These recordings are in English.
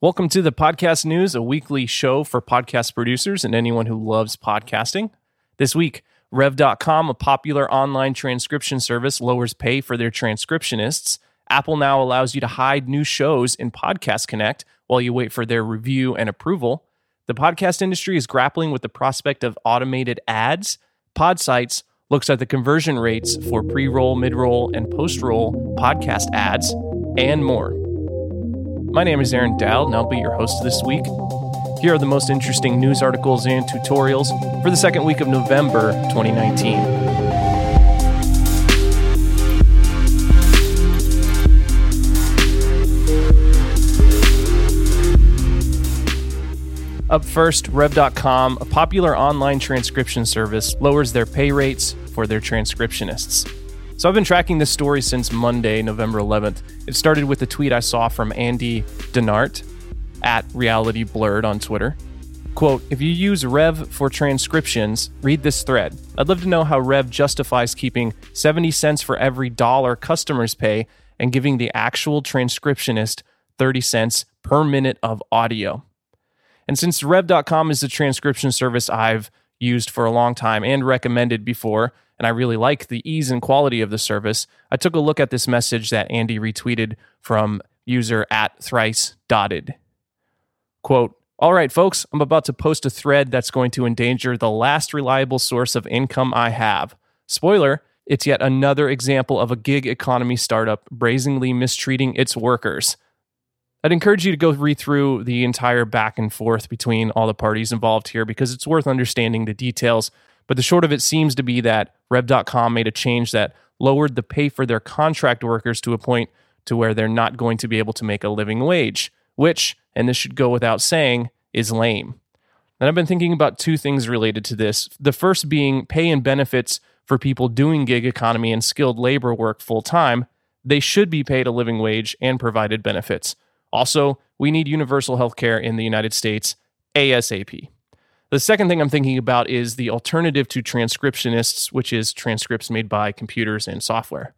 Welcome to the Podcast News, a weekly show for podcast producers and anyone who loves podcasting. This week, Rev.com, a popular online transcription service, lowers pay for their transcriptionists. Apple now allows you to hide new shows in Podcast Connect while you wait for their review and approval. The podcast industry is grappling with the prospect of automated ads. Podsights looks at the conversion rates for pre roll, mid roll, and post roll podcast ads, and more. My name is Aaron Dowd, and I'll be your host this week. Here are the most interesting news articles and tutorials for the second week of November 2019. Up first, Rev.com, a popular online transcription service, lowers their pay rates for their transcriptionists. So I've been tracking this story since Monday, November 11th. It started with a tweet I saw from Andy Dehnart at Reality Blurred on Twitter. Quote, if you use Rev for transcriptions, read this thread. I'd love to know how Rev justifies keeping 70 cents for every dollar customers pay and giving the actual transcriptionist 30 cents per minute of audio. And since Rev.com is a transcription service I've used for a long time and recommended before, and I really like the ease and quality of the service, I took a look at this message that Andy retweeted from user at thrice dotted. Quote, all right, folks, I'm about to post a thread that's going to endanger the last reliable source of income I have. Spoiler, it's yet another example of a gig economy startup brazenly mistreating its workers. I'd encourage you to go read through the entire back and forth between all the parties involved here because it's worth understanding the details but the short of it seems to be that Rev.com made a change that lowered the pay for their contract workers to a point to where they're not going to be able to make a living wage, which, and this should go without saying, is lame. And I've been thinking about two things related to this. The first being pay and benefits for people doing gig economy and skilled labor work full time. They should be paid a living wage and provided benefits. Also, we need universal health care in the United States ASAP. The second thing I'm thinking about is the alternative to transcriptionists, which is transcripts made by computers and software.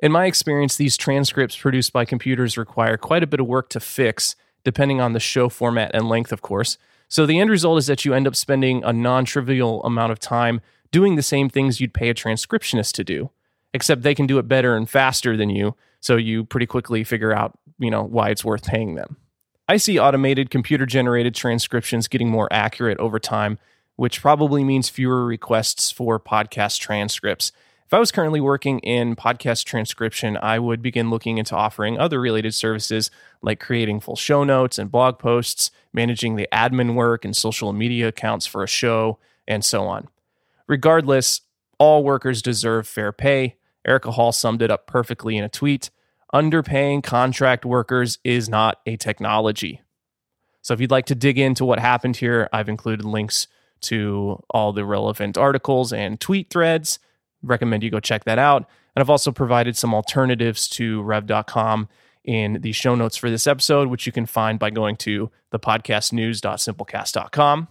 In my experience, these transcripts produced by computers require quite a bit of work to fix, depending on the show format and length, of course. So the end result is that you end up spending a non trivial amount of time doing the same things you'd pay a transcriptionist to do, except they can do it better and faster than you. So you pretty quickly figure out, you know, why it's worth paying them. I see automated computer generated transcriptions getting more accurate over time, which probably means fewer requests for podcast transcripts. If I was currently working in podcast transcription, I would begin looking into offering other related services like creating full show notes and blog posts, managing the admin work and social media accounts for a show, and so on. Regardless, all workers deserve fair pay. Erika Hall summed it up perfectly in a tweet underpaying contract workers is not a technology. So if you'd like to dig into what happened here, I've included links to all the relevant articles and tweet threads. Recommend you go check that out. And I've also provided some alternatives to rev.com in the show notes for this episode, which you can find by going to thepodcastnews.simplecast.com.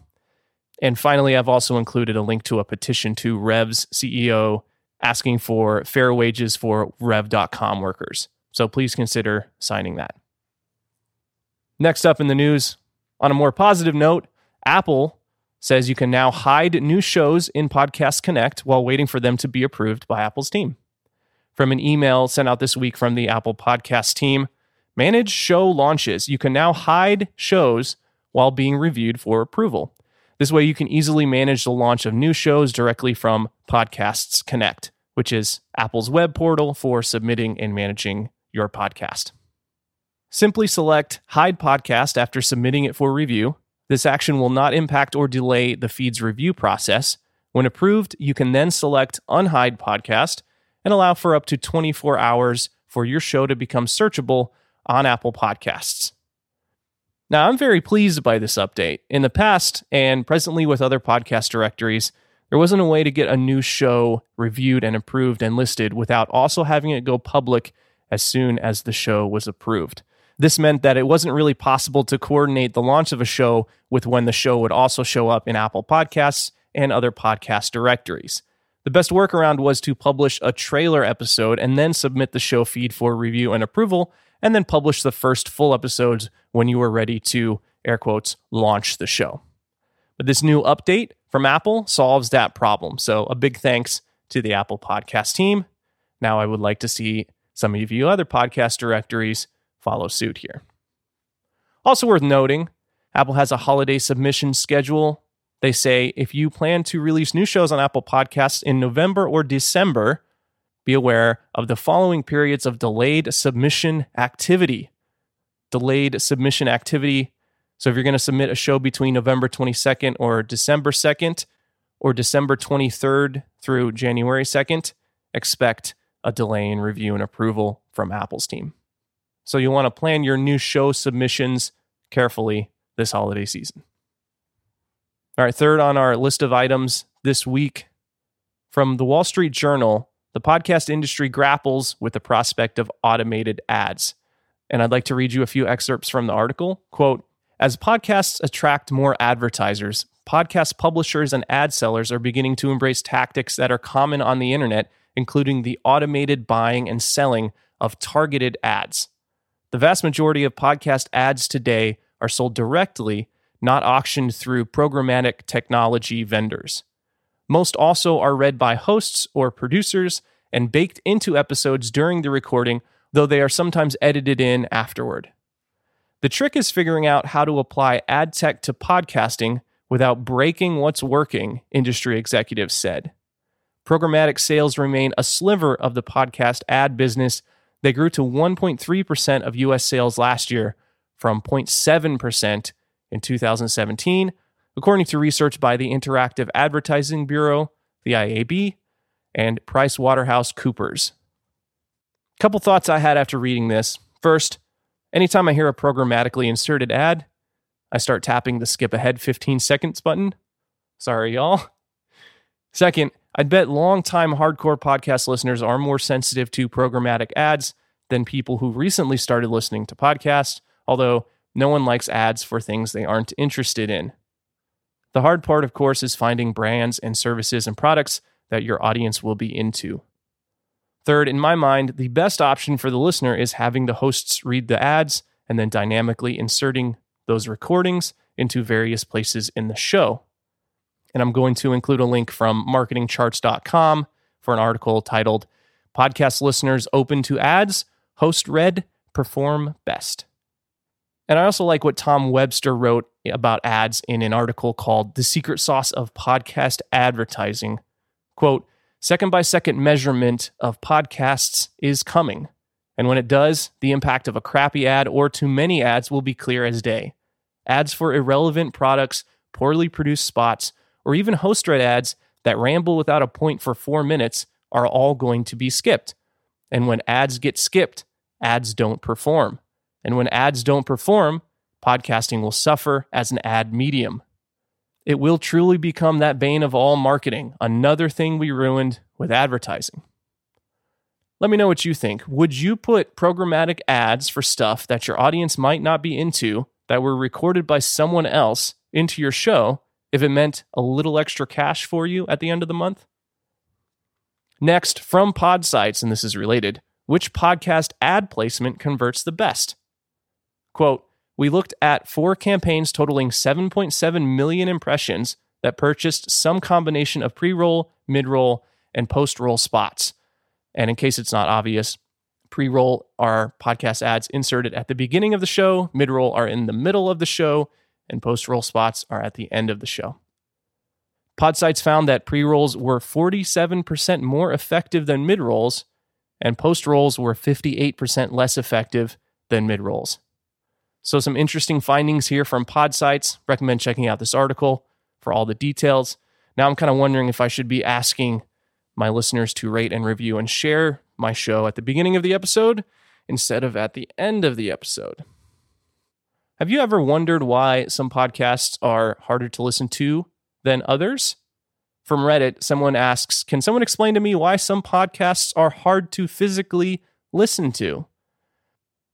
And finally, I've also included a link to a petition to Rev's CEO asking for fair wages for rev.com workers. So please consider signing that. Next up in the news, on a more positive note, Apple says you can now hide new shows in Podcast Connect while waiting for them to be approved by Apple's team. From an email sent out this week from the Apple Podcast team, manage show launches. You can now hide shows while being reviewed for approval. This way, you can easily manage the launch of new shows directly from Podcasts Connect, which is Apple's web portal for submitting and managing your podcast. Simply select Hide Podcast after submitting it for review. This action will not impact or delay the feed's review process. When approved, you can then select Unhide Podcast and allow for up to 24 hours for your show to become searchable on Apple Podcasts. Now, I'm very pleased by this update. In the past, and presently with other podcast directories, there wasn't a way to get a new show reviewed and approved and listed without also having it go public as soon as the show was approved. This meant that it wasn't really possible to coordinate the launch of a show with when the show would also show up in Apple Podcasts and other podcast directories. The best workaround was to publish a trailer episode and then submit the show feed for review and approval, and then publish the first full episodes when you were ready to, air quotes, launch the show. But this new update from Apple solves that problem. So a big thanks to the Apple podcast team. Now I would like to see some of you other podcast directories follow suit here. Also worth noting, Apple has a holiday submission schedule. They say if you plan to release new shows on Apple Podcasts in November or December, be aware of the following periods of delayed submission activity. Delayed submission activity. So if you're going to submit a show between November 22nd or December 2nd or December 23rd through January 2nd, expect a delay in review and approval from Apple's team. So you'll want to plan your new show submissions carefully this holiday season. All right, third on our list of items this week from the Wall Street Journal, the podcast industry grapples with the prospect of automated ads. And I'd like to read you a few excerpts from the article. Quote, as podcasts attract more advertisers, podcast publishers and ad sellers are beginning to embrace tactics that are common on the internet, including the automated buying and selling of targeted ads. The vast majority of podcast ads today are sold directly, not auctioned through programmatic technology vendors. Most also are read by hosts or producers and baked into episodes during the recording, though they are sometimes edited in afterward. The trick is figuring out how to apply ad tech to podcasting without breaking what's working, industry executives said. Programmatic sales remain a sliver of the podcast ad business. They grew to 1.3% of US sales last year from 0.7% in 2017, according to research by the Interactive Advertising Bureau, the IAB, and PricewaterhouseCoopers. Couple thoughts I had after reading this. First, anytime I hear a programmatically inserted ad, I start tapping the skip ahead 15 seconds button. Sorry, y'all. Second, I'd bet long-time hardcore podcast listeners are more sensitive to programmatic ads than people who recently started listening to podcasts, although no one likes ads for things they aren't interested in. The hard part, of course, is finding brands and services and products that your audience will be into. Third, in my mind, the best option for the listener is having the hosts read the ads and then dynamically inserting those recordings into various places in the show. And I'm going to include a link from marketingcharts.com for an article titled Podcast Listeners Open to Ads, Host Read, Perform Best. And I also like what Tom Webster wrote about ads in an article called The Secret Sauce of Podcast Advertising. Quote, second by second measurement of podcasts is coming. And when it does, the impact of a crappy ad or too many ads will be clear as day. Ads for irrelevant products, poorly produced spots, or even host read ads that ramble without a point for four minutes are all going to be skipped. And when ads get skipped, ads don't perform. And when ads don't perform, podcasting will suffer as an ad medium. It will truly become that bane of all marketing, another thing we ruined with advertising. Let me know what you think. Would you put programmatic ads for stuff that your audience might not be into that were recorded by someone else into your show if it meant a little extra cash for you at the end of the month? Next, from Podsights, and this is related, which podcast ad placement converts the best? Quote, we looked at four campaigns totaling 7.7 million impressions that purchased some combination of pre roll, mid roll, and post roll spots. And in case it's not obvious, pre roll are podcast ads inserted at the beginning of the show, mid roll are in the middle of the show, and post roll spots are at the end of the show. Podsights found that pre rolls were 47% more effective than mid rolls, and post rolls were 58% less effective than mid rolls. So, some interesting findings here from Podsights. Recommend checking out this article for all the details. Now, I'm kind of wondering if I should be asking my listeners to rate and review and share my show at the beginning of the episode instead of at the end of the episode. Have you ever wondered why some podcasts are harder to listen to than others? From Reddit, someone asks Can someone explain to me why some podcasts are hard to physically listen to?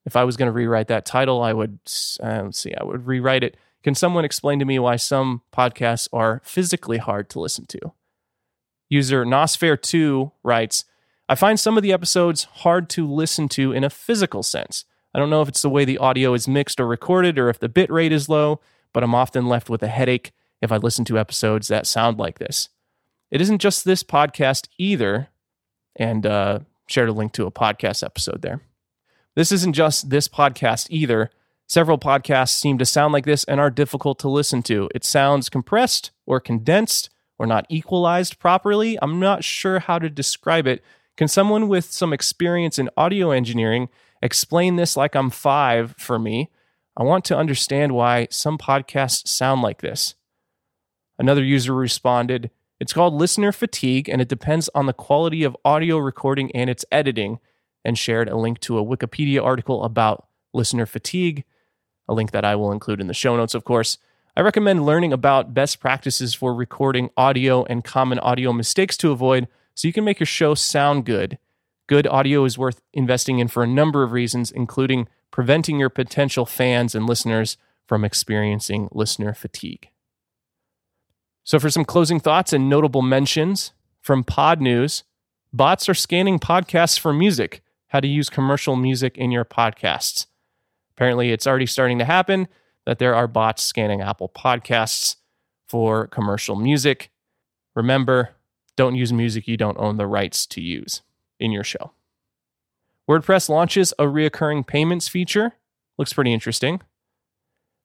if I was going to rewrite that title, I would uh, let's see, I would rewrite it. Can someone explain to me why some podcasts are physically hard to listen to? User Nosfair2 writes, I find some of the episodes hard to listen to in a physical sense. I don't know if it's the way the audio is mixed or recorded or if the bit rate is low, but I'm often left with a headache if I listen to episodes that sound like this. It isn't just this podcast either, and uh, shared a link to a podcast episode there. This isn't just this podcast either. Several podcasts seem to sound like this and are difficult to listen to. It sounds compressed or condensed or not equalized properly. I'm not sure how to describe it. Can someone with some experience in audio engineering explain this like I'm five for me? I want to understand why some podcasts sound like this. Another user responded, It's called listener fatigue, and it depends on the quality of audio recording and its editing, and shared a link to a Wikipedia article about listener fatigue a link that I will include in the show notes, of course. I recommend learning about best practices for recording audio and common audio mistakes to avoid so you can make your show sound good. Good audio is worth investing in for a number of reasons, including preventing your potential fans and listeners from experiencing listener fatigue. So, for some closing thoughts and notable mentions from Podnews, bots are scanning podcasts for music, how to use commercial music in your podcasts. Apparently, it's already starting to happen that there are bots scanning Apple Podcasts for commercial music. Remember, don't use music you don't own the rights to use in your show. WordPress launches a reoccurring payments feature. Looks pretty interesting.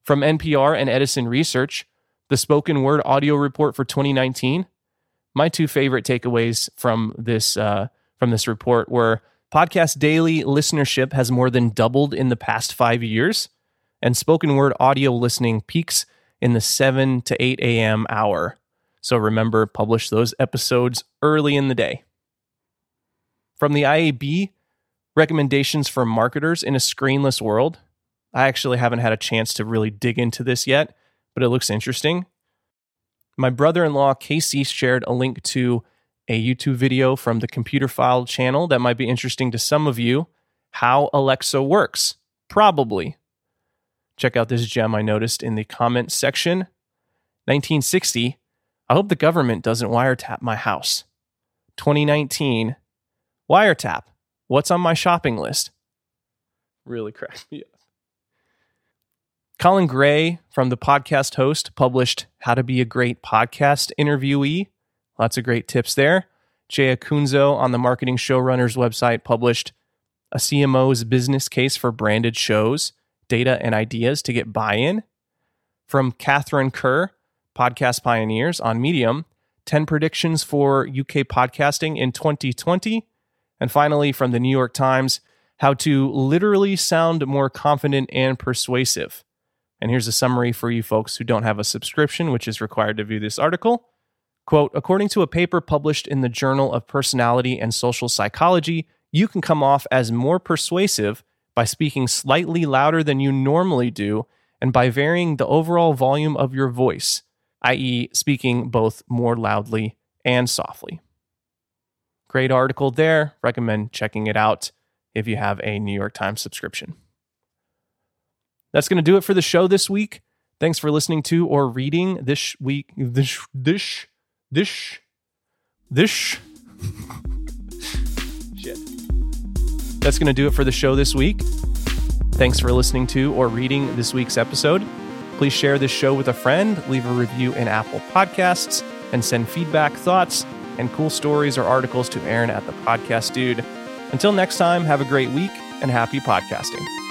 From NPR and Edison Research, the spoken word audio report for 2019. My two favorite takeaways from this uh, from this report were Podcast daily listenership has more than doubled in the past five years, and spoken word audio listening peaks in the 7 to 8 a.m. hour. So remember, publish those episodes early in the day. From the IAB, recommendations for marketers in a screenless world. I actually haven't had a chance to really dig into this yet, but it looks interesting. My brother in law, Casey, shared a link to a YouTube video from the Computerphile channel that might be interesting to some of you. How Alexa works. Probably. Check out this gem I noticed in the comment section. 1960. I hope the government doesn't wiretap my house. 2019. Wiretap. What's on my shopping list? Really cracked me up. Colin Gray from the podcast host published How to Be a Great Podcast Interviewee Lots of great tips there. Jay Acunzo on the Marketing Showrunners website published a CMO's business case for branded shows, data and ideas to get buy in. From Catherine Kerr, Podcast Pioneers on Medium, 10 predictions for UK podcasting in 2020. And finally, from the New York Times, how to literally sound more confident and persuasive. And here's a summary for you folks who don't have a subscription, which is required to view this article. Quote, according to a paper published in the Journal of Personality and Social Psychology, you can come off as more persuasive by speaking slightly louder than you normally do and by varying the overall volume of your voice, i.e., speaking both more loudly and softly. Great article there. Recommend checking it out if you have a New York Times subscription. That's going to do it for the show this week. Thanks for listening to or reading this week this this this this shit. That's going to do it for the show this week. Thanks for listening to or reading this week's episode. Please share this show with a friend, leave a review in Apple Podcasts, and send feedback, thoughts, and cool stories or articles to Aaron at the Podcast Dude. Until next time, have a great week and happy podcasting.